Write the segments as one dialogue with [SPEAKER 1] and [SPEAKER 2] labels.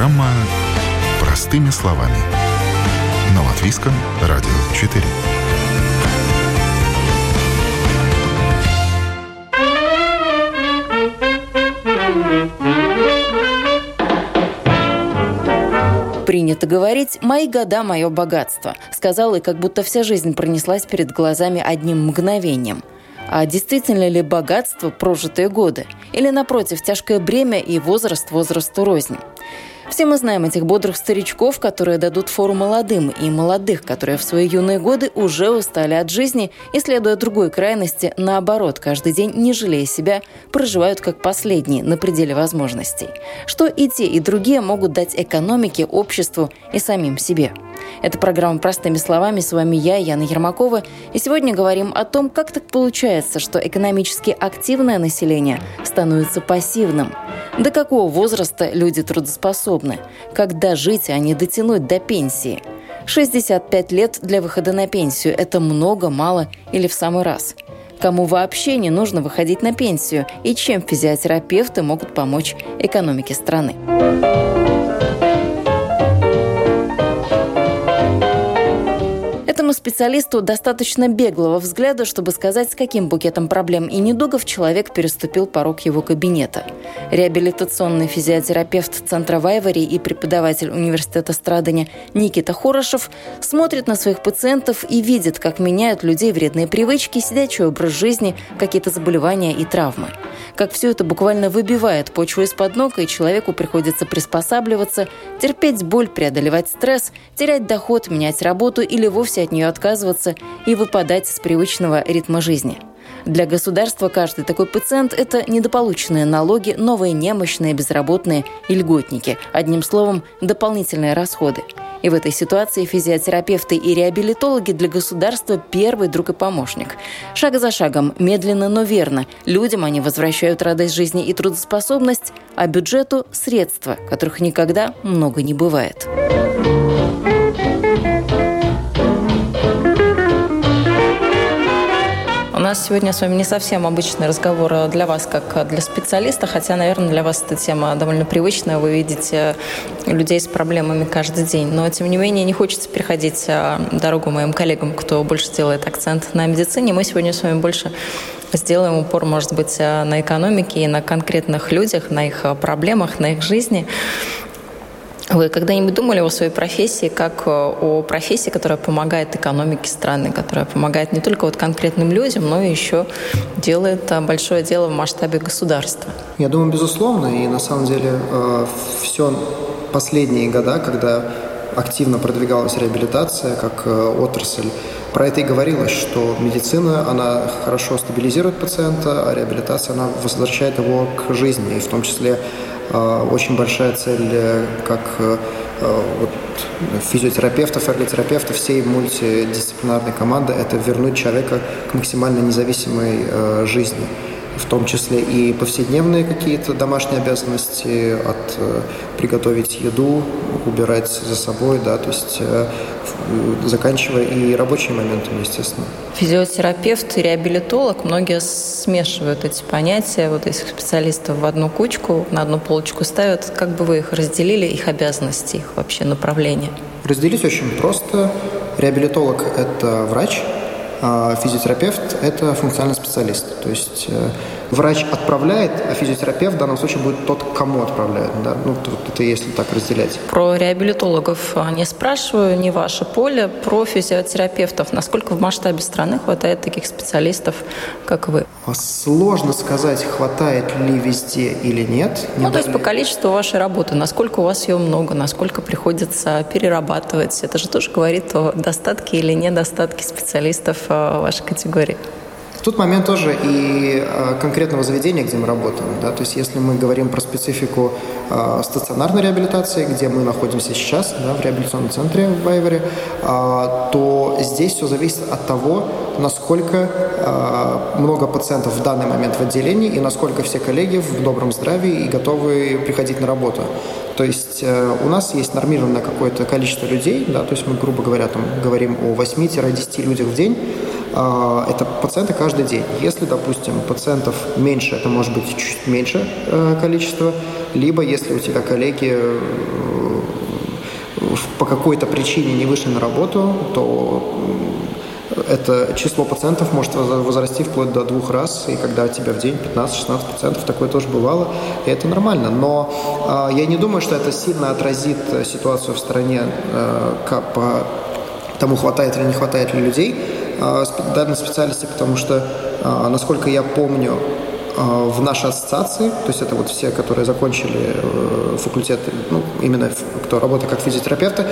[SPEAKER 1] Программа «Простыми словами». На Латвийском радио 4.
[SPEAKER 2] Принято говорить «мои года – мое богатство», сказал и как будто вся жизнь пронеслась перед глазами одним мгновением. А действительно ли богатство – прожитые годы? Или, напротив, тяжкое бремя и возраст возрасту рознь? Все мы знаем этих бодрых старичков, которые дадут фору молодым, и молодых, которые в свои юные годы уже устали от жизни и, следуя другой крайности, наоборот, каждый день, не жалея себя, проживают как последние на пределе возможностей. Что и те, и другие могут дать экономике, обществу и самим себе. Это программа «Простыми словами». С вами я, Яна Ермакова. И сегодня говорим о том, как так получается, что экономически активное население становится пассивным. До какого возраста люди трудоспособны? Способны. Когда жить, а не дотянуть до пенсии? 65 лет для выхода на пенсию – это много, мало или в самый раз? Кому вообще не нужно выходить на пенсию и чем физиотерапевты могут помочь экономике страны? Специалисту достаточно беглого взгляда, чтобы сказать, с каким букетом проблем и недугов человек переступил порог его кабинета. Реабилитационный физиотерапевт Центра Вайвари и преподаватель университета Страдания Никита Хорошев смотрит на своих пациентов и видит, как меняют людей вредные привычки, сидячий образ жизни, какие-то заболевания и травмы. Как все это буквально выбивает почву из-под ног, и человеку приходится приспосабливаться, терпеть боль, преодолевать стресс, терять доход, менять работу или вовсе от нее отказываться и выпадать из привычного ритма жизни. Для государства каждый такой пациент – это недополученные налоги, новые немощные, безработные и льготники. Одним словом, дополнительные расходы. И в этой ситуации физиотерапевты и реабилитологи для государства первый друг и помощник. Шаг за шагом, медленно, но верно, людям они возвращают радость жизни и трудоспособность, а бюджету – средства, которых никогда много не бывает. Нас сегодня с вами не совсем обычный разговор для вас, как для специалиста, хотя, наверное, для вас эта тема довольно привычная. Вы видите людей с проблемами каждый день. Но, тем не менее, не хочется переходить а, дорогу моим коллегам, кто больше делает акцент на медицине. Мы сегодня с вами больше сделаем упор, может быть, на экономике и на конкретных людях, на их проблемах, на их жизни. Вы когда-нибудь думали о своей профессии как э, о профессии, которая помогает экономике страны, которая помогает не только вот конкретным людям, но и еще делает э, большое дело в масштабе государства?
[SPEAKER 3] Я думаю, безусловно. И на самом деле э, все последние года, когда активно продвигалась реабилитация как отрасль, про это и говорилось, что медицина, она хорошо стабилизирует пациента, а реабилитация, она возвращает его к жизни, и в том числе очень большая цель, э, как э, э, вот, физиотерапевтов, эрготерапевтов, всей мультидисциплинарной команды, это вернуть человека к максимально независимой жизни в том числе и повседневные какие-то домашние обязанности, от э, приготовить еду, убирать за собой, да, то есть э, заканчивая и рабочими моментами, естественно.
[SPEAKER 2] Физиотерапевт и реабилитолог, многие смешивают эти понятия, вот этих специалистов в одну кучку, на одну полочку ставят. Как бы вы их разделили, их обязанности, их вообще направления?
[SPEAKER 3] Разделить очень просто. Реабилитолог – это врач, физиотерапевт – это функциональный специалист. То есть э, врач отправляет, а физиотерапевт в данном случае будет тот, кому отправляют. Да? Ну, это если так разделять.
[SPEAKER 2] Про реабилитологов а, не спрашиваю, не ваше поле. Про физиотерапевтов. Насколько в масштабе страны хватает таких специалистов, как вы?
[SPEAKER 3] А сложно сказать, хватает ли везде или нет.
[SPEAKER 2] Не ну, то есть по количеству вашей работы. Насколько у вас ее много, насколько приходится перерабатывать. Это же тоже говорит о достатке или недостатке специалистов а, вашей категории.
[SPEAKER 3] Тут момент тоже и э, конкретного заведения, где мы работаем. Да? То есть если мы говорим про специфику э, стационарной реабилитации, где мы находимся сейчас, да, в реабилитационном центре в Вайвере, э, то здесь все зависит от того, насколько много пациентов в данный момент в отделении и насколько все коллеги в добром здравии и готовы приходить на работу. То есть у нас есть нормированное какое-то количество людей, да, то есть мы, грубо говоря, там говорим о 8-10 людях в день, а, это пациенты каждый день. Если, допустим, пациентов меньше, это может быть чуть меньше э, количество, либо если у тебя коллеги э, по какой-то причине не вышли на работу, то это число пациентов может возрасти вплоть до двух раз, и когда у тебя в день 15-16 пациентов, такое тоже бывало, и это нормально. Но э, я не думаю, что это сильно отразит ситуацию в стране э, по тому, хватает или не хватает ли людей э, данной специальности, потому что, э, насколько я помню, в нашей ассоциации, то есть это вот все, которые закончили факультет, ну, именно кто работает как физиотерапевты,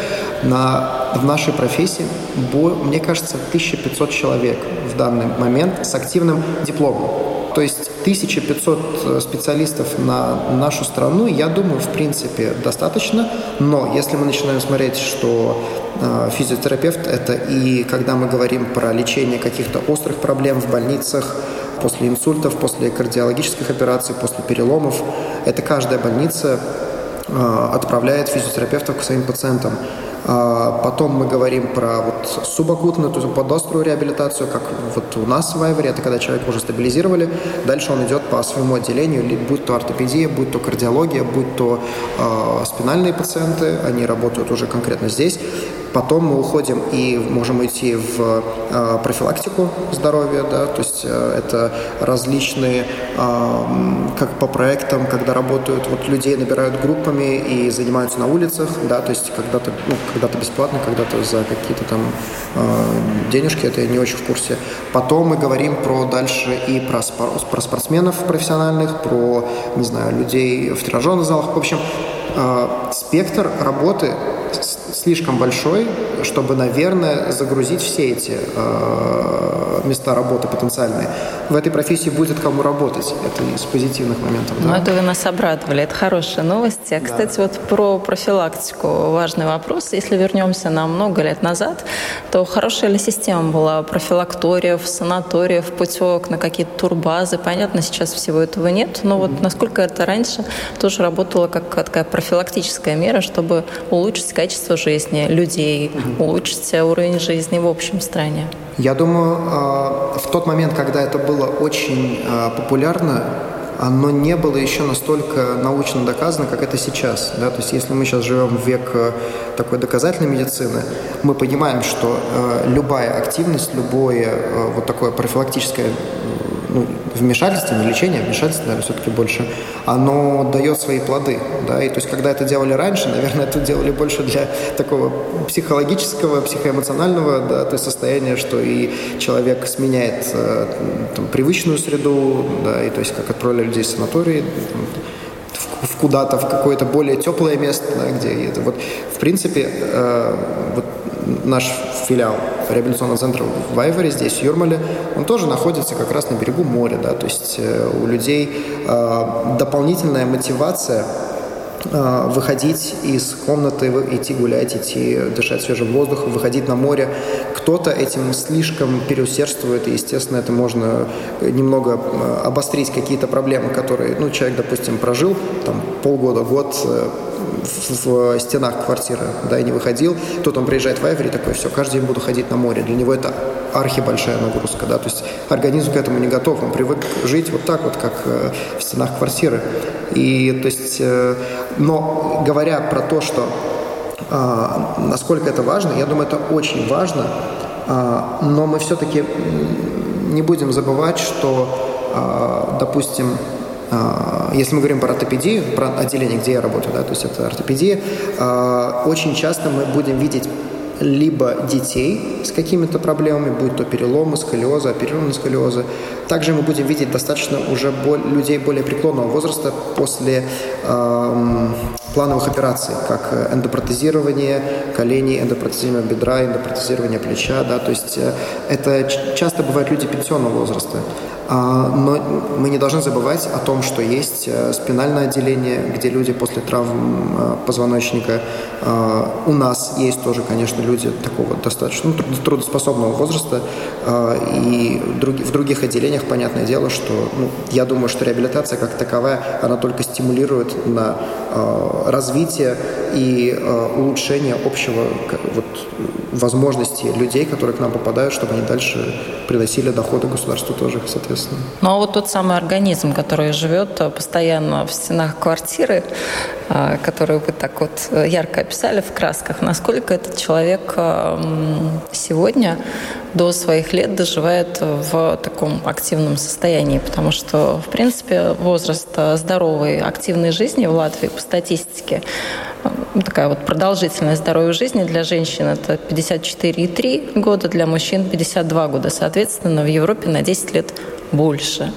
[SPEAKER 3] на, в нашей профессии, мне кажется, 1500 человек в данный момент с активным дипломом. То есть 1500 э, специалистов на нашу страну, я думаю, в принципе, достаточно. Но если мы начинаем смотреть, что э, физиотерапевт – это и когда мы говорим про лечение каких-то острых проблем в больницах, после инсультов, после кардиологических операций, после переломов, это каждая больница э, отправляет физиотерапевтов к своим пациентам. А, потом мы говорим про вот субакутную, то есть подострую реабилитацию, как вот у нас в Айваре, это когда человека уже стабилизировали, дальше он идет по своему отделению, будь то ортопедия, будь то кардиология, будь то э, спинальные пациенты, они работают уже конкретно здесь. Потом мы уходим и можем идти в э, профилактику здоровья, да, то есть э, это различные, э, как по проектам, когда работают, вот людей набирают группами и занимаются на улицах, да, то есть когда-то, ну, когда-то бесплатно, когда-то за какие-то там денежки, это я не очень в курсе. Потом мы говорим про дальше и про, спор, про спортсменов профессиональных, про, не знаю, людей в тренажерных залах. В общем, э, спектр работы слишком большой, чтобы, наверное, загрузить все эти э, места работы потенциальные. В этой профессии будет кому работать. Это из позитивных моментов.
[SPEAKER 4] Ну, да? это вы нас обрадовали. Это хорошие новости. А, кстати, да. вот про профилактику важный вопрос. Если вернемся на много лет назад, то хорошая ли система была профилакториев, санаториев, путевок на какие-то турбазы? Понятно, сейчас всего этого нет, но вот насколько это раньше тоже работало как такая профилактическая мера, чтобы улучшить качество жизни людей, улучшить уровень жизни в общем стране?
[SPEAKER 3] Я думаю, а, в тот момент, когда это было очень а, популярно, оно не было еще настолько научно доказано, как это сейчас. Да? То есть если мы сейчас живем в век а, такой доказательной медицины, мы понимаем, что любая активность, любое вот такое профилактическое ну, вмешательство, не лечение, а вмешательство, наверное, все-таки больше, оно дает свои плоды, да, и то есть, когда это делали раньше, наверное, это делали больше для такого психологического, психоэмоционального, да, то есть состояния, что и человек сменяет э, там, привычную среду, да, и то есть, как отправляли людей в санатории, в, куда-то, в какое-то более теплое место, да, где это. Вот, в принципе, э, вот наш филиал реабилитационного центра в Айворе, здесь, в Юрмале, он тоже находится как раз на берегу моря, да, то есть э, у людей э, дополнительная мотивация э, выходить из комнаты, идти гулять, идти дышать свежим воздухом, выходить на море. Кто-то этим слишком переусердствует, и, естественно, это можно немного обострить какие-то проблемы, которые, ну, человек, допустим, прожил там полгода, год, в, в стенах квартиры, да, и не выходил, тут он приезжает в Айвери, такой, все, каждый день буду ходить на море. Для него это архи большая нагрузка, да, то есть организм к этому не готов, он привык жить вот так вот, как э, в стенах квартиры. И, то есть, э, но говоря про то, что а, насколько это важно, я думаю, это очень важно, а, но мы все-таки не будем забывать, что, а, допустим, если мы говорим про ортопедию, про отделение, где я работаю, да, то есть это ортопедия, а, очень часто мы будем видеть либо детей с какими-то проблемами, будь то переломы, сколиозы, оперированные сколиозы. Также мы будем видеть достаточно уже людей более преклонного возраста после э, плановых операций, как эндопротезирование коленей, эндопротезирование бедра, эндопротезирование плеча. Да, то есть э, это часто бывают люди пенсионного возраста. А, но мы не должны забывать о том, что есть э, спинальное отделение, где люди после травм э, позвоночника. А, у нас есть тоже, конечно, люди такого достаточно ну, трудоспособного возраста. А, и в других отделениях, понятное дело, что ну, я думаю, что реабилитация как таковая, она только стимулирует на развитие и улучшение общего вот, возможности людей, которые к нам попадают, чтобы они дальше приносили доходы государству тоже, соответственно.
[SPEAKER 4] Ну а вот тот самый организм, который живет э, постоянно в стенах квартиры, э, которую вы так вот э, ярко описали в красках, насколько этот человек сегодня до своих лет доживает в таком активном состоянии, потому что, в принципе, возраст здоровой, активной жизни в Латвии по статистике такая вот продолжительность здоровья жизни для женщин это 54,3 года, для мужчин 52 года. Соответственно, в Европе на 10 лет больше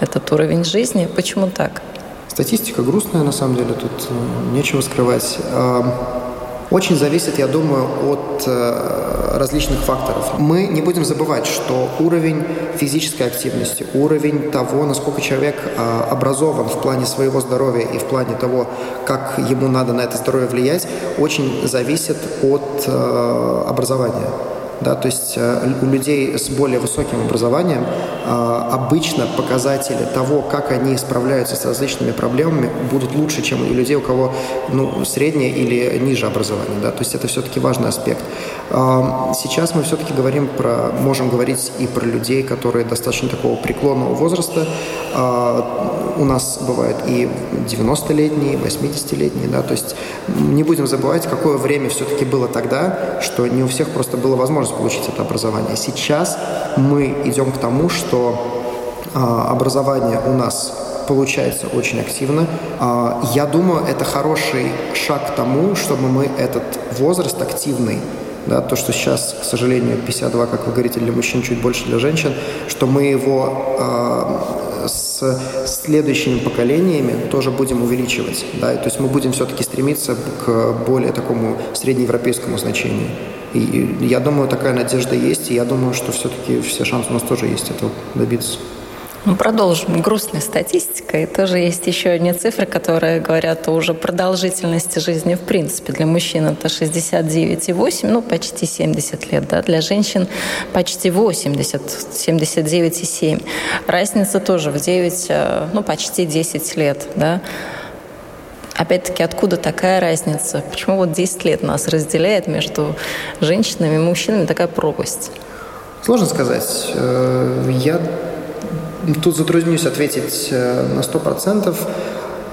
[SPEAKER 4] этот уровень жизни. Почему так?
[SPEAKER 3] Статистика грустная, на самом деле, тут э, нечего скрывать. Очень зависит, я думаю, от э, различных факторов. Мы не будем забывать, что уровень физической активности, уровень того, насколько человек э, образован в плане своего здоровья и в плане того, как ему надо на это здоровье влиять, очень зависит от э, образования. Да, то есть э, у людей с более высоким образованием э, обычно показатели того, как они справляются с различными проблемами, будут лучше, чем у людей, у кого ну, среднее или ниже образование. Да? То есть это все-таки важный аспект. Э, сейчас мы все-таки говорим про, можем говорить и про людей, которые достаточно такого преклонного возраста. У нас бывают и 90-летние, 80-летние. Да? То есть не будем забывать, какое время все-таки было тогда, что не у всех просто было возможность получить это образование. Сейчас мы идем к тому, что а, образование у нас получается очень активно. А, я думаю, это хороший шаг к тому, чтобы мы этот возраст активный да, то, что сейчас, к сожалению, 52, как вы говорите, для мужчин чуть больше для женщин, что мы его э, с следующими поколениями тоже будем увеличивать. Да, то есть мы будем все-таки стремиться к более такому среднеевропейскому значению. И я думаю, такая надежда есть, и я думаю, что все-таки все шансы у нас тоже есть этого добиться.
[SPEAKER 4] Ну, продолжим. Грустная статистика. И тоже есть еще одни цифры, которые говорят о уже продолжительности жизни в принципе. Для мужчин это 69,8, ну, почти 70 лет. Да? Для женщин почти 80, 79,7. Разница тоже в 9, э, ну, почти 10 лет. Да? Опять-таки, откуда такая разница? Почему вот 10 лет нас разделяет между женщинами и мужчинами такая пропасть?
[SPEAKER 3] Сложно сказать. Э, я тут затруднюсь ответить э, на 100%.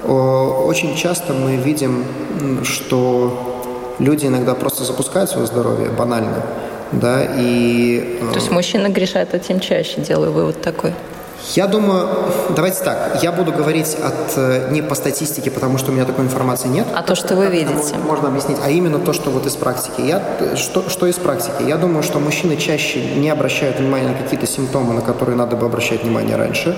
[SPEAKER 3] Очень часто мы видим, что люди иногда просто запускают свое здоровье банально. Да, и...
[SPEAKER 4] Э, То есть мужчины грешат этим чаще, делаю вывод такой.
[SPEAKER 3] Я думаю, давайте так, я буду говорить от, э, не по статистике, потому что у меня такой информации нет.
[SPEAKER 4] А то, что вы видите.
[SPEAKER 3] Можно объяснить, а именно то, что вот из практики. Я, что, что из практики? Я думаю, что мужчины чаще не обращают внимания на какие-то симптомы, на которые надо бы обращать внимание раньше,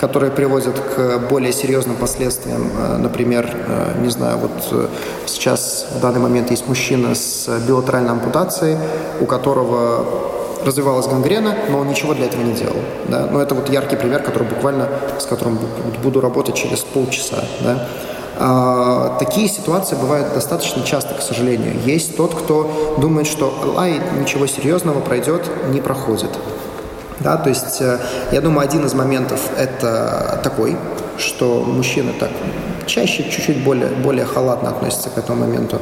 [SPEAKER 3] которые приводят к более серьезным последствиям. Э, например, э, не знаю, вот сейчас в данный момент есть мужчина с билатеральной ампутацией, у которого развивалась гангрена, но он ничего для этого не делал. Да? Но это вот яркий пример, который буквально, с которым буду работать через полчаса. Да? А, такие ситуации бывают достаточно часто, к сожалению. Есть тот, кто думает, что ай, ничего серьезного пройдет, не проходит. Да, то есть, э, я думаю, один из моментов это такой, что мужчины так чаще чуть-чуть более, более халатно относятся к этому моменту.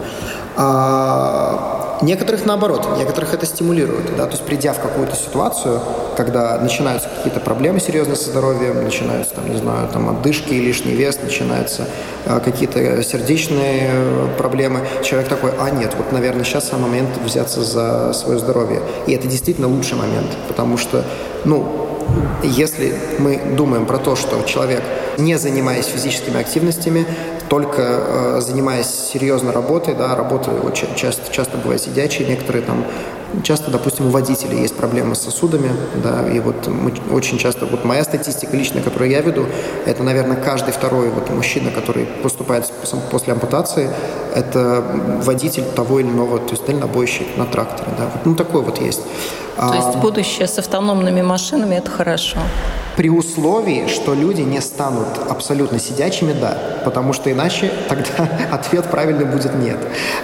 [SPEAKER 3] А, Некоторых наоборот, некоторых это стимулирует. Да? То есть придя в какую-то ситуацию, когда начинаются какие-то проблемы серьезные со здоровьем, начинаются, там, не знаю, там, отдышки, лишний вес, начинаются э, какие-то сердечные э, проблемы, человек такой, а нет, вот, наверное, сейчас самый момент взяться за свое здоровье. И это действительно лучший момент, потому что, ну, если мы думаем про то, что человек, не занимаясь физическими активностями, только э, занимаясь серьезно работой, да, работа очень часто, часто бывает сидячие, некоторые там, часто, допустим, у водителей есть проблемы с сосудами, да, и вот мы очень часто, вот моя статистика личная, которую я веду, это, наверное, каждый второй вот мужчина, который поступает после ампутации, это водитель того или иного, то есть дальнобойщик на тракторе, да, ну, такой вот есть.
[SPEAKER 4] То есть а, будущее с автономными машинами – это хорошо?
[SPEAKER 3] При условии, что люди не станут абсолютно сидячими, да. Потому что иначе тогда ответ правильный будет нет.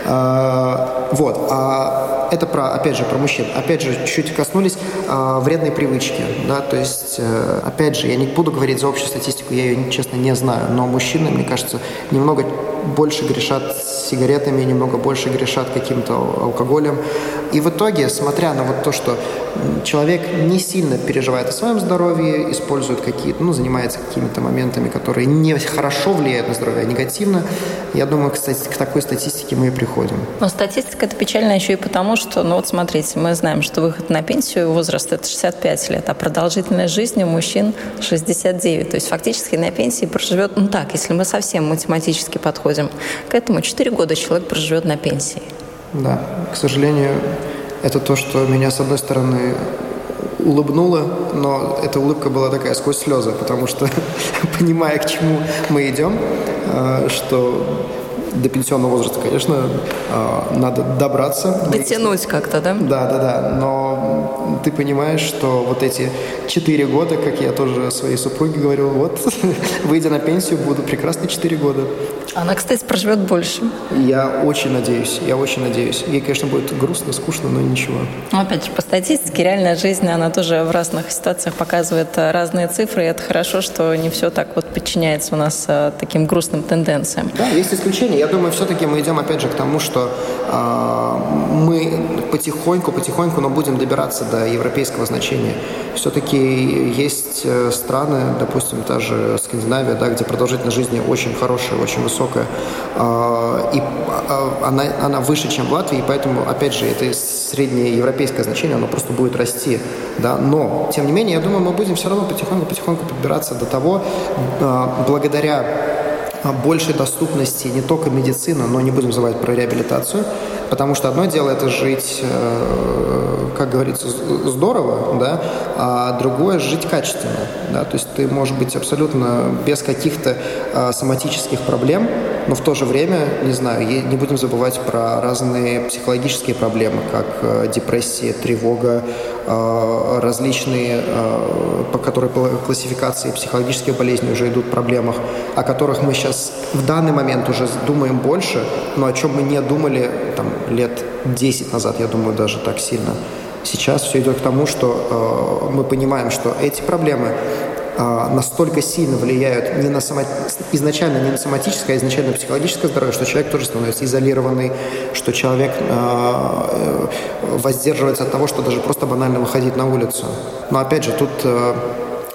[SPEAKER 3] А, вот. А это про, опять же, про мужчин. Опять же, чуть коснулись а, вредной привычки. Да? То есть, э, опять же, я не буду говорить за общую статистику, я ее, честно, не знаю. Но мужчины, мне кажется, немного больше грешат сигаретами, немного больше грешат каким-то алкоголем. И в итоге, смотря на вот то, что человек не сильно переживает о своем здоровье, использует какие-то, ну, занимается какими-то моментами, которые не хорошо влияют на здоровье, а негативно, я думаю, кстати, к такой статистике мы и приходим.
[SPEAKER 4] Но статистика это печально еще и потому, что, ну вот смотрите, мы знаем, что выход на пенсию возраст это 65 лет, а продолжительность жизни у мужчин 69. То есть фактически на пенсии проживет, ну так, если мы совсем математически подходим к этому, 4 года человек проживет на пенсии.
[SPEAKER 3] Да, к сожалению, это то, что меня, с одной стороны, улыбнуло, но эта улыбка была такая сквозь слезы, потому что, понимая, к чему мы идем, э, что до пенсионного возраста, конечно, э, надо добраться.
[SPEAKER 4] Дотянуть как-то, да?
[SPEAKER 3] Да, да, да. Но ты понимаешь, что вот эти четыре года, как я тоже своей супруге говорил, вот, выйдя на пенсию, буду прекрасные четыре года.
[SPEAKER 4] Она, кстати, проживет больше.
[SPEAKER 3] Я очень надеюсь, я очень надеюсь. Ей, конечно, будет грустно, скучно, но ничего.
[SPEAKER 4] Ну, опять же, по статистике, реальная жизнь, она тоже в разных ситуациях показывает э, разные цифры, и это хорошо, что не все так вот подчиняется у нас э, таким грустным тенденциям.
[SPEAKER 3] Да, есть исключения. Я думаю, все-таки мы идем, опять же, к тому, что э, мы потихоньку, потихоньку, но будем добираться до европейского значения. Все-таки есть э, страны, допустим, та же Скандинавия, да, где продолжительность жизни очень хорошая, очень высокая, а, и а, она, она выше, чем в Латвии, поэтому, опять же, это среднее европейское значение, оно просто будет расти, да, но, тем не менее, я думаю, мы будем все равно потихоньку-потихоньку подбираться до того, а, благодаря большей доступности не только медицины, но не будем забывать про реабилитацию, потому что одно дело это жить, э, как говорится, здорово, да, а другое жить качественно, да, то есть ты можешь быть абсолютно без каких-то э, соматических проблем, но в то же время, не знаю, не будем забывать про разные психологические проблемы, как э, депрессия, тревога, различные, по которой классификации психологических болезней уже идут проблемах, о которых мы сейчас в данный момент уже думаем больше, но о чем мы не думали там, лет 10 назад, я думаю, даже так сильно. Сейчас все идет к тому, что э, мы понимаем, что эти проблемы э, настолько сильно влияют не на само... изначально не на соматическое, а изначально на психологическое здоровье, что человек тоже становится изолированный, что человек э, э, воздерживается от того, что даже просто банально выходить на улицу. Но опять же, тут э,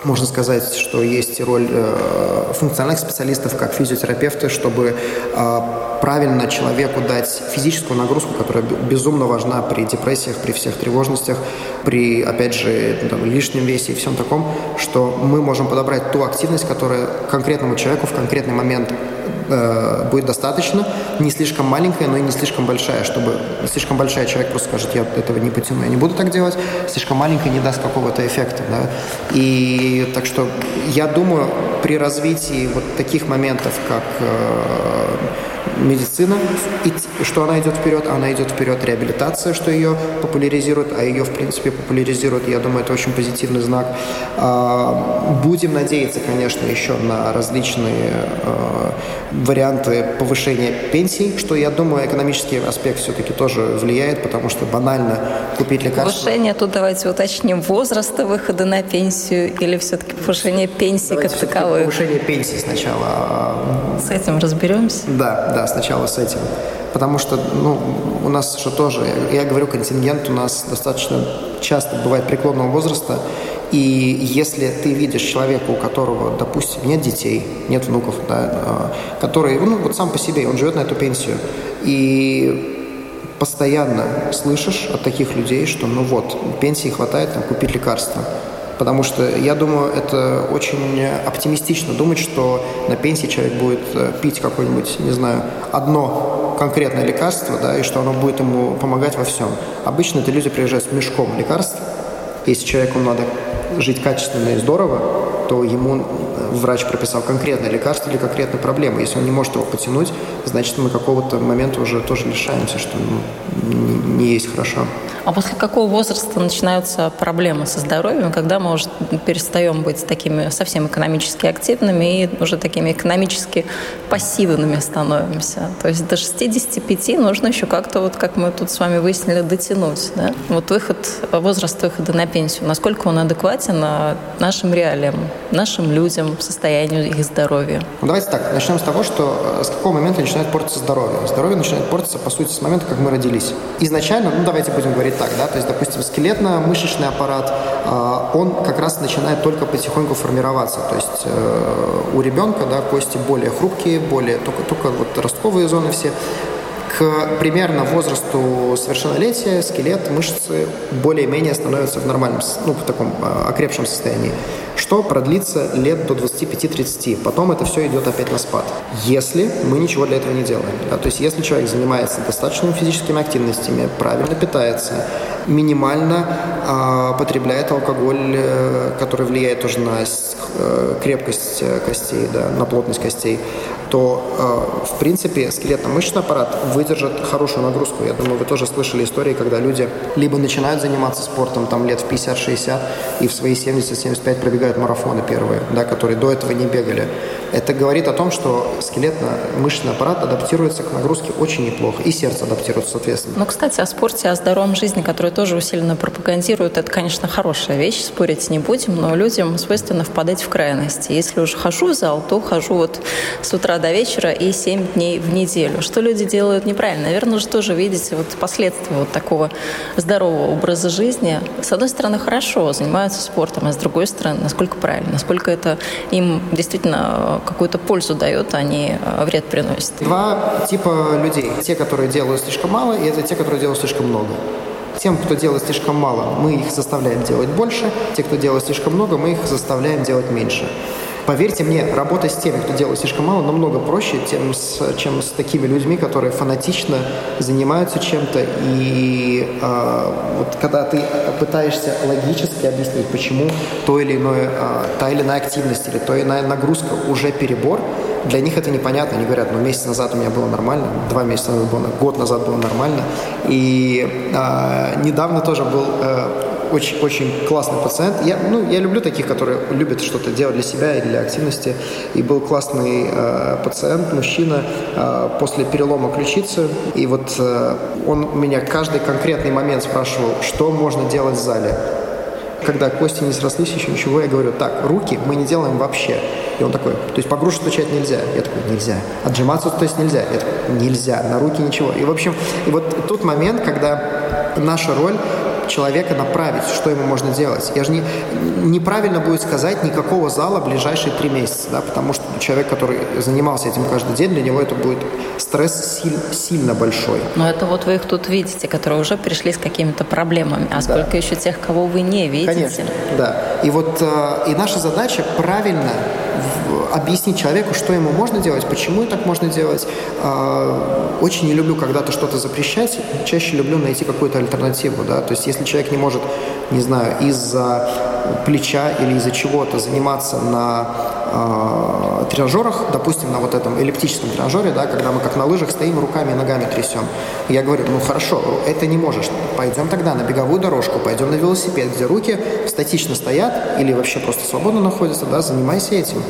[SPEAKER 3] можно сказать, что есть роль э, функциональных специалистов, как физиотерапевты, чтобы э, правильно человеку дать физическую нагрузку, которая безумно важна при депрессиях, при всех тревожностях, при, опять же, там, лишнем весе и всем таком, что мы можем подобрать ту активность, которая конкретному человеку в конкретный момент э, будет достаточно, не слишком маленькая, но и не слишком большая, чтобы слишком большая человек просто скажет, я этого не потяну, я не буду так делать, слишком маленькая не даст какого-то эффекта. Да? И так что я думаю, при развитии вот таких моментов, как э, медицина, что она идет вперед, она идет вперед реабилитация, что ее популяризирует, а ее, в принципе, популяризирует, я думаю, это очень позитивный знак. А, будем надеяться, конечно, еще на различные а, варианты повышения пенсий, что, я думаю, экономический аспект все-таки тоже влияет, потому что банально купить лекарства...
[SPEAKER 4] Повышение, тут давайте уточним, возраста выхода на пенсию или все-таки повышение пенсии давайте как таковой?
[SPEAKER 3] Повышение пенсии сначала.
[SPEAKER 4] С этим разберемся?
[SPEAKER 3] Да, да, сначала с этим. Потому что ну, у нас же тоже, я, я говорю, контингент у нас достаточно часто бывает преклонного возраста, и если ты видишь человека, у которого, допустим, нет детей, нет внуков, да, а, который, ну, вот сам по себе, он живет на эту пенсию, и постоянно слышишь от таких людей, что ну вот, пенсии хватает там, купить лекарства. Потому что я думаю, это очень оптимистично думать, что на пенсии человек будет э, пить какое-нибудь, не знаю, одно конкретное лекарство, да, и что оно будет ему помогать во всем. Обычно это люди приезжают с мешком лекарств. Если человеку надо жить качественно и здорово, то ему э, врач прописал конкретное лекарство или конкретную проблему. Если он не может его потянуть, значит, мы какого-то момента уже тоже лишаемся, что ну, не есть хорошо.
[SPEAKER 4] А после какого возраста начинаются проблемы со здоровьем, когда мы уже перестаем быть такими совсем экономически активными и уже такими экономически пассивными становимся? То есть до 65 нужно еще как-то, вот как мы тут с вами выяснили, дотянуть. Да? Вот выход, возраст выхода на пенсию, насколько он адекватен нашим реалиям? Нашим людям, состоянию их здоровья?
[SPEAKER 3] Ну, давайте так, начнем с того, что э, с какого момента начинает портиться здоровье. Здоровье начинает портиться, по сути, с момента, как мы родились. Изначально, ну давайте будем говорить так, да, то есть, допустим, скелетно-мышечный аппарат, э, он как раз начинает только потихоньку формироваться. То есть э, у ребенка, да, кости более хрупкие, более, только, только вот ростковые зоны все к примерно возрасту совершеннолетия скелет, мышцы более-менее становятся в нормальном, ну, в таком э, окрепшем состоянии, что продлится лет до 25-30. Потом это все идет опять на спад. Если мы ничего для этого не делаем. Да, то есть если человек занимается достаточными физическими активностями, правильно питается, минимально э, потребляет алкоголь, э, который влияет тоже на э, крепкость э, костей, да, на плотность костей, то, э, в принципе, скелетно-мышечный аппарат выдержит хорошую нагрузку. Я думаю, вы тоже слышали истории, когда люди либо начинают заниматься спортом там лет в 50-60 и в свои 70-75 пробегают марафоны первые, да, которые до этого не бегали. Это говорит о том, что скелетно-мышечный аппарат адаптируется к нагрузке очень неплохо, и сердце адаптируется, соответственно.
[SPEAKER 4] Ну, кстати, о спорте, о здоровом жизни, который тоже усиленно пропагандируют, это, конечно, хорошая вещь, спорить не будем, но людям свойственно впадать в крайности. Если уже хожу в зал, то хожу вот с утра до вечера и 7 дней в неделю. Что люди делают неправильно? Наверное, же тоже видите вот последствия вот такого здорового образа жизни. С одной стороны, хорошо, занимаются спортом, а с другой стороны, насколько правильно, насколько это им действительно какую-то пользу дает, а не э, вред приносит.
[SPEAKER 3] Два типа людей. Те, которые делают слишком мало, и это те, которые делают слишком много. Тем, кто делает слишком мало, мы их заставляем делать больше. Те, кто делает слишком много, мы их заставляем делать меньше. Поверьте мне, работа с теми, кто делает слишком мало, намного проще, чем с, чем с такими людьми, которые фанатично занимаются чем-то. И э, вот когда ты пытаешься логически объяснить, почему то или иное, э, та или иная активность или то или иная нагрузка уже перебор, для них это непонятно. Они говорят, ну месяц назад у меня было нормально, два месяца назад было, год назад было нормально. И э, недавно тоже был э, очень, очень классный пациент. Я, ну, я люблю таких, которые любят что-то делать для себя и для активности. И был классный э, пациент, мужчина, э, после перелома ключицы. И вот э, он меня каждый конкретный момент спрашивал, что можно делать в зале. Когда кости не срослись, еще ничего, я говорю, так, руки мы не делаем вообще. И он такой, то есть по грушу стучать нельзя. Я такой, нельзя. Отжиматься, то есть нельзя. Я такой, нельзя. На руки ничего. И, в общем, и вот тот момент, когда наша роль человека направить, что ему можно делать. Я же не, неправильно будет сказать никакого зала ближайшие три месяца, да, потому что человек, который занимался этим каждый день, для него это будет стресс силь, сильно большой.
[SPEAKER 4] Но это вот вы их тут видите, которые уже пришли с какими-то проблемами. А сколько да. еще тех, кого вы не видите?
[SPEAKER 3] Конечно, да. И вот э, и наша задача правильно объяснить человеку, что ему можно делать, почему так можно делать. Э, очень не люблю когда-то что-то запрещать, чаще люблю найти какую-то альтернативу. Да? То есть если человек не может, не знаю, из-за плеча или из-за чего-то заниматься на э, тренажерах, допустим, на вот этом эллиптическом тренажере, да, когда мы как на лыжах стоим, руками и ногами трясем. Я говорю, ну хорошо, это не можешь. Пойдем тогда на беговую дорожку, пойдем на велосипед, где руки статично стоят или вообще просто свободно находятся, да, занимайся этим.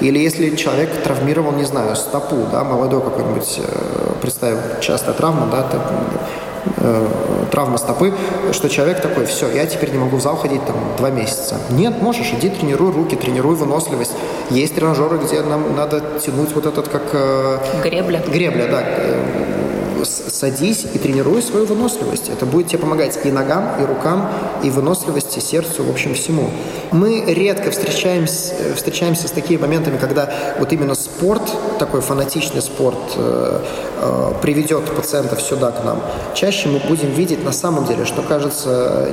[SPEAKER 3] Или если человек травмировал, не знаю, стопу, да, молодой какой-нибудь, э, представим, частая травма, да, э, травма стопы, что человек такой, все, я теперь не могу в зал ходить там два месяца. Нет, можешь, иди тренируй руки, тренируй выносливость. Есть тренажеры, где нам надо тянуть вот этот как... Э,
[SPEAKER 4] гребля.
[SPEAKER 3] Гребля, да садись и тренируй свою выносливость. Это будет тебе помогать и ногам, и рукам, и выносливости, и сердцу, в общем, всему. Мы редко встречаемся, встречаемся с такими моментами, когда вот именно спорт, такой фанатичный спорт, э, э, приведет пациентов сюда к нам. Чаще мы будем видеть на самом деле, что кажется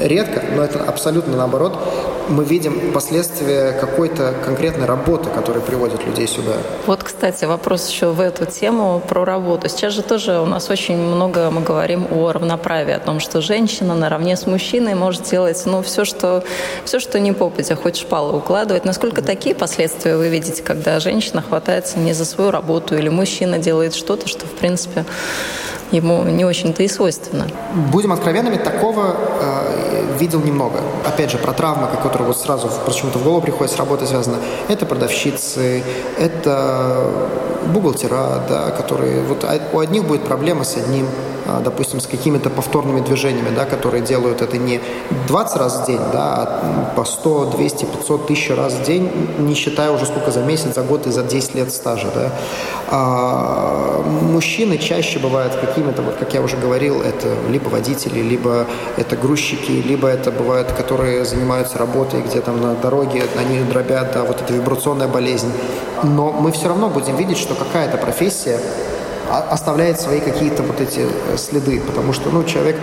[SPEAKER 3] редко, но это абсолютно наоборот, мы видим последствия какой-то конкретной работы, которая приводит людей сюда.
[SPEAKER 4] Вот, кстати, вопрос еще в эту тему про работу. Сейчас же тоже у нас очень много мы говорим о равноправии, о том, что женщина наравне с мужчиной может делать ну, все, что, все, что не попадя, хоть шпалы укладывать. Насколько mm-hmm. такие последствия вы видите, когда женщина хватается не за свою работу или мужчина делает что-то, что, в принципе, ему не очень-то и свойственно?
[SPEAKER 3] Будем откровенными, такого э, видел немного. Опять же, про травмы, которые вот сразу почему-то в голову приходят, с работой связаны. Это продавщицы, это бухгалтера, да, которые... Вот у одних будет проблема с одним, а, допустим, с какими-то повторными движениями, да, которые делают это не 20 раз в день, да, а по 100, 200, 500, тысяч раз в день, не считая уже сколько за месяц, за год и за 10 лет стажа. Да. А мужчины чаще бывают какими-то, вот как я уже говорил, это либо водители, либо это грузчики, либо это бывают, которые занимаются работой, где там на дороге они дробят, да, вот эта вибрационная болезнь. Но мы все равно будем видеть, что какая-то профессия оставляет свои какие-то вот эти э, следы, потому что, ну, человек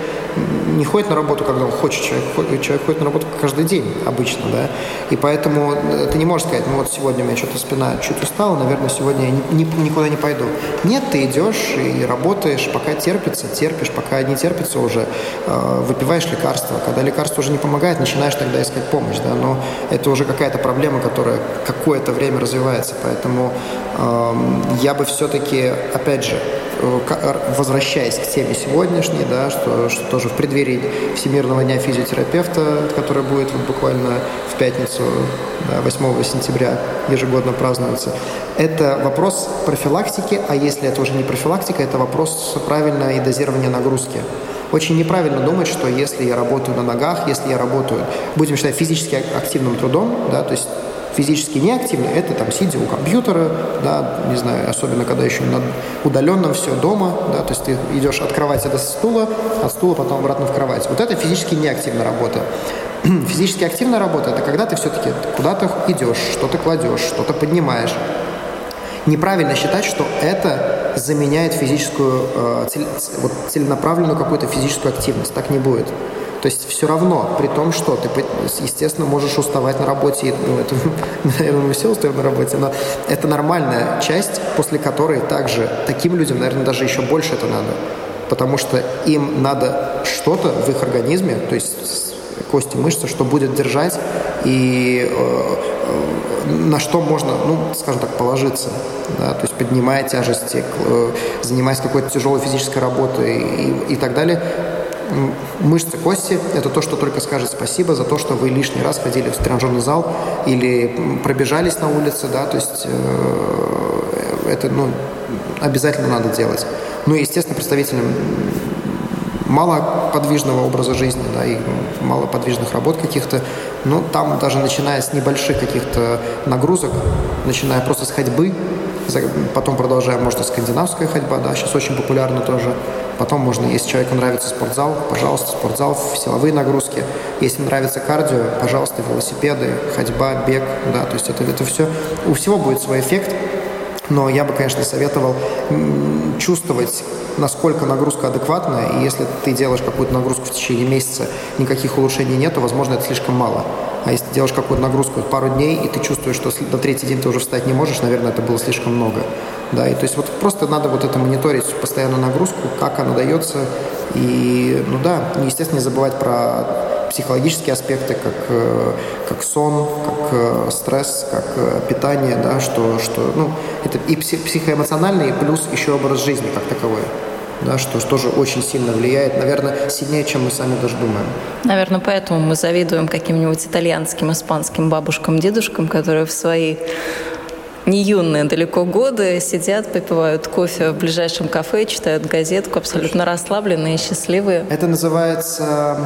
[SPEAKER 3] не ходит на работу, когда он хочет, человек, человек ходит на работу каждый день обычно, да, и поэтому э, ты не можешь сказать, ну, вот сегодня у меня что-то спина чуть устала, наверное, сегодня я ни, ни, никуда не пойду. Нет, ты идешь и работаешь, пока терпится, терпишь, пока не терпится уже, э, выпиваешь лекарства. Когда лекарство уже не помогает, начинаешь тогда искать помощь, да, но это уже какая-то проблема, которая какое-то время развивается, поэтому э, я бы все-таки, опять же, Э, возвращаясь к теме сегодняшней, да, что, что тоже в преддверии Всемирного дня физиотерапевта, который будет вот буквально в пятницу, да, 8 сентября ежегодно празднуется, это вопрос профилактики, а если это уже не профилактика, это вопрос правильного и дозирования нагрузки. Очень неправильно думать, что если я работаю на ногах, если я работаю, будем считать, физически активным трудом, да, то есть физически неактивны, это там сидя у компьютера, да, не знаю, особенно когда еще на удаленном все дома, да, то есть ты идешь от кровати до стула, от стула потом обратно в кровать. Вот это физически неактивная работа. Физически активная работа – это когда ты все-таки куда-то идешь, что-то кладешь, что-то поднимаешь. Неправильно считать, что это заменяет физическую, э, цель, вот, целенаправленную какую-то физическую активность. Так не будет. То есть все равно, при том, что ты, естественно, можешь уставать на работе, ну, это, наверное, мы все устаем на работе, но это нормальная часть, после которой также таким людям, наверное, даже еще больше это надо. Потому что им надо что-то в их организме, то есть кости, мышцы, что будет держать и э, э, на что можно, ну, скажем так, положиться, да, то есть поднимая тяжести, э, занимаясь какой-то тяжелой физической работой и, и так далее, мышцы кости – это то, что только скажет спасибо за то, что вы лишний раз ходили в тренажерный зал или пробежались на улице, да, то есть э, это, ну, обязательно надо делать. Ну естественно, представителям малоподвижного образа жизни, да, и малоподвижных работ каких-то, ну, там даже начиная с небольших каких-то нагрузок, начиная просто с ходьбы, потом продолжая, может, скандинавская ходьба, да, сейчас очень популярна тоже, Потом можно, если человеку нравится спортзал, пожалуйста, спортзал, силовые нагрузки. Если нравится кардио, пожалуйста, велосипеды, ходьба, бег, да, то есть это, это все, у всего будет свой эффект, но я бы, конечно, советовал чувствовать, насколько нагрузка адекватная, и если ты делаешь какую-то нагрузку в течение месяца, никаких улучшений нет, то, возможно, это слишком мало. А если ты делаешь какую-то нагрузку пару дней, и ты чувствуешь, что до третий день ты уже встать не можешь, наверное, это было слишком много. Да, и то есть вот просто надо вот это мониторить постоянно нагрузку, как она дается. И, ну да, естественно, не забывать про психологические аспекты, как, э, как сон, как э, стресс, как э, питание, да, что, что ну, это и психоэмоциональный, плюс еще образ жизни как таковой да, что тоже очень сильно влияет, наверное, сильнее, чем мы сами даже думаем.
[SPEAKER 4] Наверное, поэтому мы завидуем каким-нибудь итальянским, испанским бабушкам, дедушкам, которые в свои не юные далеко годы сидят, попивают кофе в ближайшем кафе, читают газетку, абсолютно расслабленные и счастливые.
[SPEAKER 3] Это называется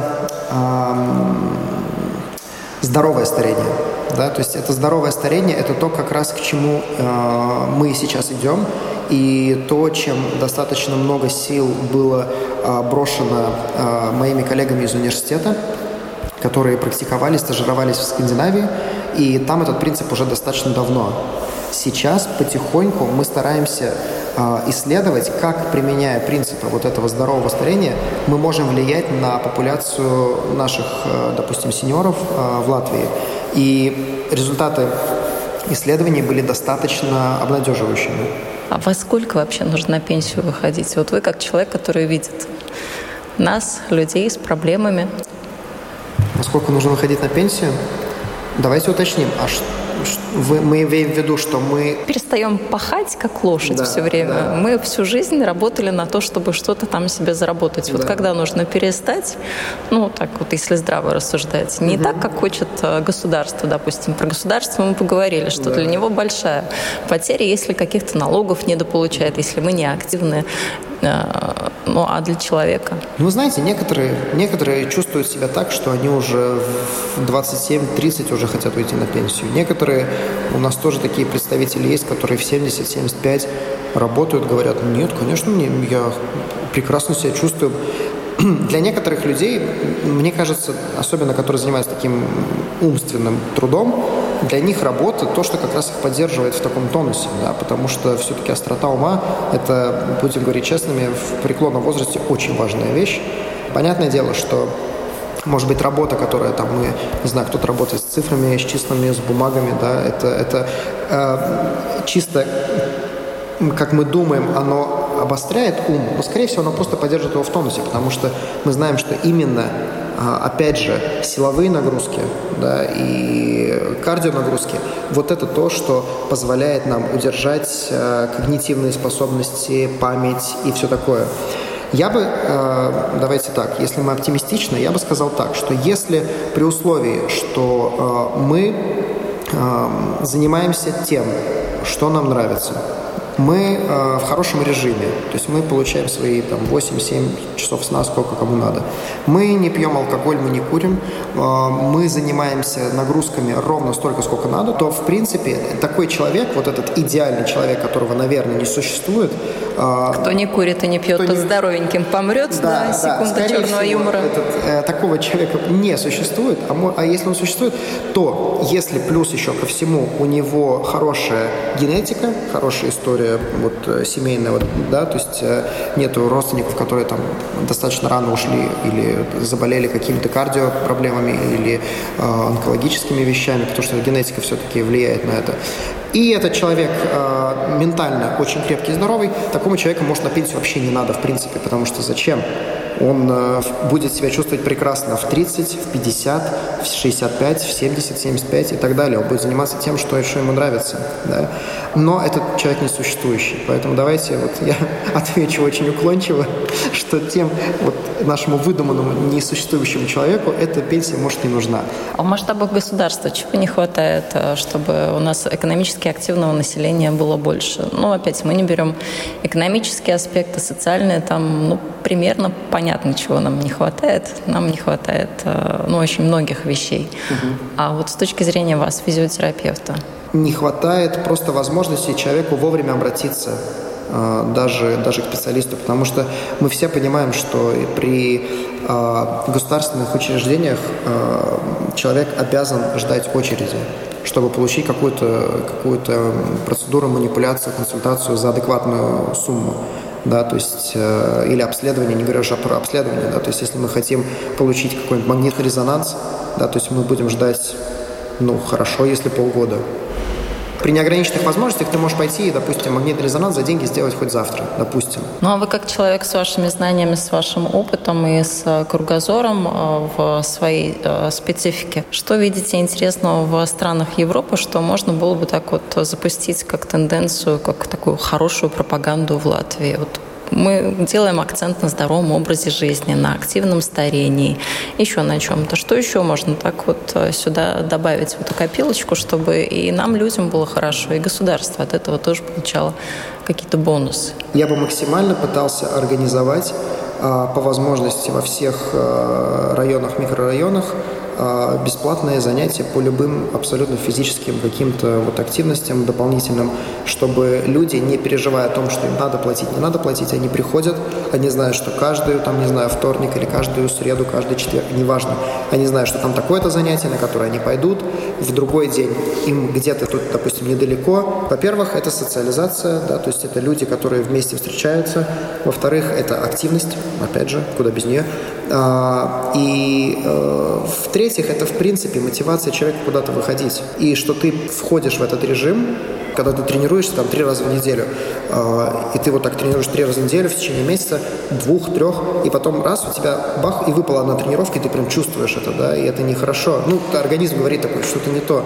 [SPEAKER 3] здоровое старение. Да? То есть это здоровое старение, это то, как раз к чему э, мы сейчас идем, и то, чем достаточно много сил было э, брошено э, моими коллегами из университета, которые практиковали, стажировались в Скандинавии, и там этот принцип уже достаточно давно. Сейчас потихоньку мы стараемся э, исследовать, как, применяя принципы вот этого здорового старения, мы можем влиять на популяцию наших, э, допустим, сеньоров э, в Латвии. И результаты исследований были достаточно обнадеживающими.
[SPEAKER 4] А во сколько вообще нужно на пенсию выходить? Вот вы как человек, который видит нас, людей с проблемами.
[SPEAKER 3] Во сколько нужно выходить на пенсию? Давайте уточним. А мы имеем в виду, что мы...
[SPEAKER 4] Перестаем пахать, как лошадь да, все время. Да. Мы всю жизнь работали на то, чтобы что-то там себе заработать. Вот да. когда нужно перестать, ну, так вот, если здраво рассуждать, не угу. так, как хочет э, государство, допустим. Про государство мы поговорили, что да. для него большая потеря, если каких-то налогов недополучает, если мы не активны Э, ну, а для человека?
[SPEAKER 3] Ну, знаете, некоторые, некоторые чувствуют себя так, что они уже в 27-30 уже хотят уйти на пенсию. Некоторые, у нас тоже такие представители есть, которые в 70-75 работают, говорят, нет, конечно, мне, я прекрасно себя чувствую. Для некоторых людей, мне кажется, особенно которые занимаются таким умственным трудом, для них работа то, что как раз их поддерживает в таком тонусе, да, потому что все-таки острота ума – это, будем говорить честными, в преклонном возрасте очень важная вещь. Понятное дело, что может быть, работа, которая там мы, не знаю, кто-то работает с цифрами, с числами, с бумагами, да, это, это э, чисто, как мы думаем, оно обостряет ум, но, скорее всего, оно просто поддерживает его в тонусе, потому что мы знаем, что именно а, опять же, силовые нагрузки да, и кардионагрузки, вот это то, что позволяет нам удержать э, когнитивные способности, память и все такое. Я бы, э, давайте так, если мы оптимистичны, я бы сказал так, что если при условии, что э, мы э, занимаемся тем, что нам нравится, мы в хорошем режиме, то есть мы получаем свои там 8-7 часов сна, сколько кому надо. Мы не пьем алкоголь, мы не курим, мы занимаемся нагрузками ровно столько, сколько надо, то в принципе такой человек, вот этот идеальный человек, которого, наверное, не существует.
[SPEAKER 4] Кто не курит и не пьет, то не... здоровеньким помрет, да, да секунда да, черного всего, юмора.
[SPEAKER 3] Этот, э, такого человека не существует, а, а если он существует, то если плюс еще ко всему у него хорошая генетика, хорошая история история вот, э, семейная, вот, да, то есть э, нету родственников, которые там достаточно рано ушли или заболели какими-то кардиопроблемами или э, онкологическими вещами, потому что генетика все-таки влияет на это. И этот человек э, ментально очень крепкий и здоровый, такому человеку, может, на пенсию вообще не надо, в принципе, потому что зачем? Он э, будет себя чувствовать прекрасно в 30, в 50, в 65, в 70, 75 и так далее. Он будет заниматься тем, что, ему нравится. Да? Но этот человек несуществующий. Поэтому давайте вот я отвечу очень уклончиво, что тем вот нашему выдуманному несуществующему человеку эта пенсия может не нужна.
[SPEAKER 4] А в масштабах государства чего не хватает, э, чтобы у нас экономически активного населения было больше? Ну, опять, мы не берем экономические аспекты, социальные, там, ну, примерно понятно, чего нам не хватает. Нам не хватает, э, ну, очень многих вещей. Угу. А вот с точки зрения вас, физиотерапевта?
[SPEAKER 3] Не хватает просто возможности человеку вовремя обратиться Э, даже, даже к специалисту, потому что мы все понимаем, что при э, государственных учреждениях э, человек обязан ждать очереди, чтобы получить какую-то какую процедуру, манипуляцию, консультацию за адекватную сумму да, то есть, э, или обследование, не говоря уже про обследование, да, то есть, если мы хотим получить какой-нибудь магнитный резонанс, да, то есть мы будем ждать, ну, хорошо, если полгода, при неограниченных возможностях ты можешь пойти и, допустим, магнитный резонанс за деньги сделать хоть завтра, допустим.
[SPEAKER 4] Ну а вы как человек с вашими знаниями, с вашим опытом и с э, кругозором э, в своей э, специфике, что видите интересного в странах Европы, что можно было бы так вот запустить как тенденцию, как такую хорошую пропаганду в Латвии? Вот мы делаем акцент на здоровом образе жизни, на активном старении, еще на чем-то. Что еще можно так вот э, сюда добавить в эту копилочку, чтобы и нам, людям, было хорошо, и государство от этого тоже получало какие-то бонусы?
[SPEAKER 3] Я бы максимально пытался организовать а, по возможности во всех э, районах, микрорайонах бесплатные занятия по любым абсолютно физическим каким-то вот активностям дополнительным, чтобы люди, не переживая о том, что им надо платить, не надо платить, они приходят, они знают, что каждую, там, не знаю, вторник или каждую среду, каждый четверг, неважно, они знают, что там такое-то занятие, на которое они пойдут, в другой день им где-то тут, допустим, недалеко. Во-первых, это социализация, да, то есть это люди, которые вместе встречаются. Во-вторых, это активность, опять же, куда без нее. А, и э, в-третьих, это в принципе мотивация человека куда-то выходить. И что ты входишь в этот режим, когда ты тренируешься там три раза в неделю, э, и ты вот так тренируешь три раза в неделю в течение месяца, двух, трех, и потом раз у тебя бах, и выпала одна тренировка, и ты прям чувствуешь это, да, и это нехорошо. Ну, организм говорит такой, что-то не то.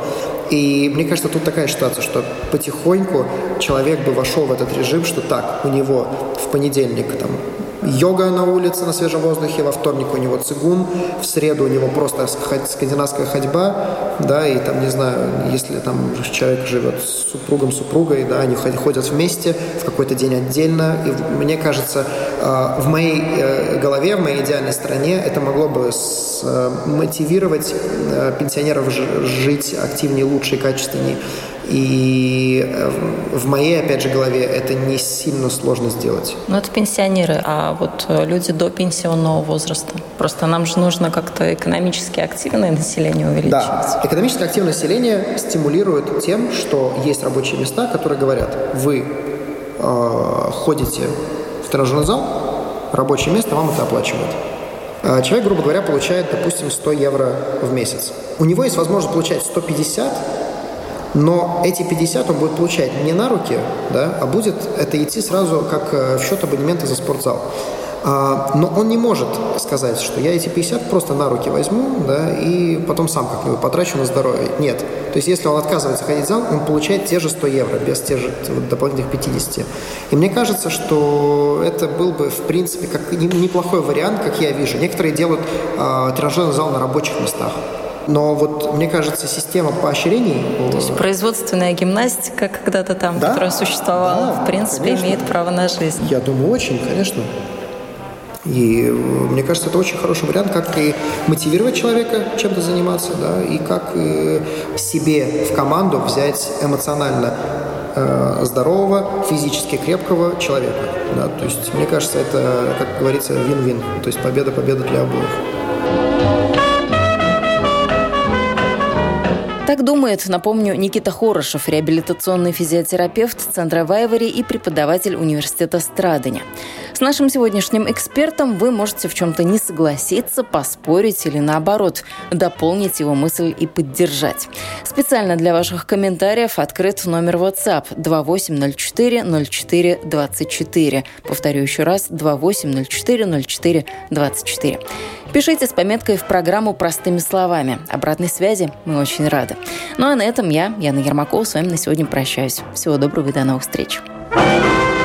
[SPEAKER 3] И мне кажется, тут такая ситуация, что потихоньку человек бы вошел в этот режим, что так, у него в понедельник там йога на улице, на свежем воздухе, во вторник у него цигун, в среду у него просто скандинавская ходьба, да, и там, не знаю, если там человек живет с супругом, супругой, да, они ходят вместе в какой-то день отдельно, и мне кажется, э, в моей э, голове, в моей идеальной стране это могло бы э, мотивировать пенсионеров жить активнее, лучше и качественнее. И э, в моей, опять же, голове это не сильно сложно сделать.
[SPEAKER 4] Ну, это пенсионеры, а вот э, люди до пенсионного возраста. Просто нам же нужно как-то экономически активное население увеличивать.
[SPEAKER 3] Да, экономически активное население стимулирует тем, что есть рабочие места, которые говорят, вы э, ходите в тренажерный зал, рабочее место вам это оплачивают. Э, человек, грубо говоря, получает, допустим, 100 евро в месяц. У него есть возможность получать 150 но эти 50 он будет получать не на руки, да, а будет это идти сразу как э, в счет абонемента за спортзал. А, но он не может сказать, что я эти 50 просто на руки возьму, да, и потом сам как-нибудь потрачу на здоровье. Нет. То есть, если он отказывается ходить в зал, он получает те же 100 евро, без тех же вот, дополнительных 50. И мне кажется, что это был бы, в принципе, как неплохой вариант, как я вижу. Некоторые делают э, тренажерный зал на рабочих местах. Но вот, мне кажется, система поощрений...
[SPEAKER 4] То есть производственная гимнастика когда-то там, да? которая существовала, да, в принципе, конечно. имеет право на жизнь.
[SPEAKER 3] Я думаю, очень, конечно. И э, мне кажется, это очень хороший вариант, как и мотивировать человека чем-то заниматься, да, и как э, себе в команду взять эмоционально э, здорового, физически крепкого человека. Да. То есть, мне кажется, это, как говорится, вин-вин. То есть победа-победа для обоих.
[SPEAKER 4] Так думает, напомню, Никита Хорошев, реабилитационный физиотерапевт Центра Вайвари и преподаватель университета Страдыня. С нашим сегодняшним экспертом вы можете в чем-то не согласиться, поспорить или наоборот, дополнить его мысль и поддержать. Специально для ваших комментариев открыт номер WhatsApp 2804 04 24. Повторю еще раз, 2804 04 24. Пишите с пометкой в программу простыми словами. Обратной связи мы очень рады. Ну а на этом я, Яна Ермакова, с вами на сегодня прощаюсь. Всего доброго и до новых встреч. thank you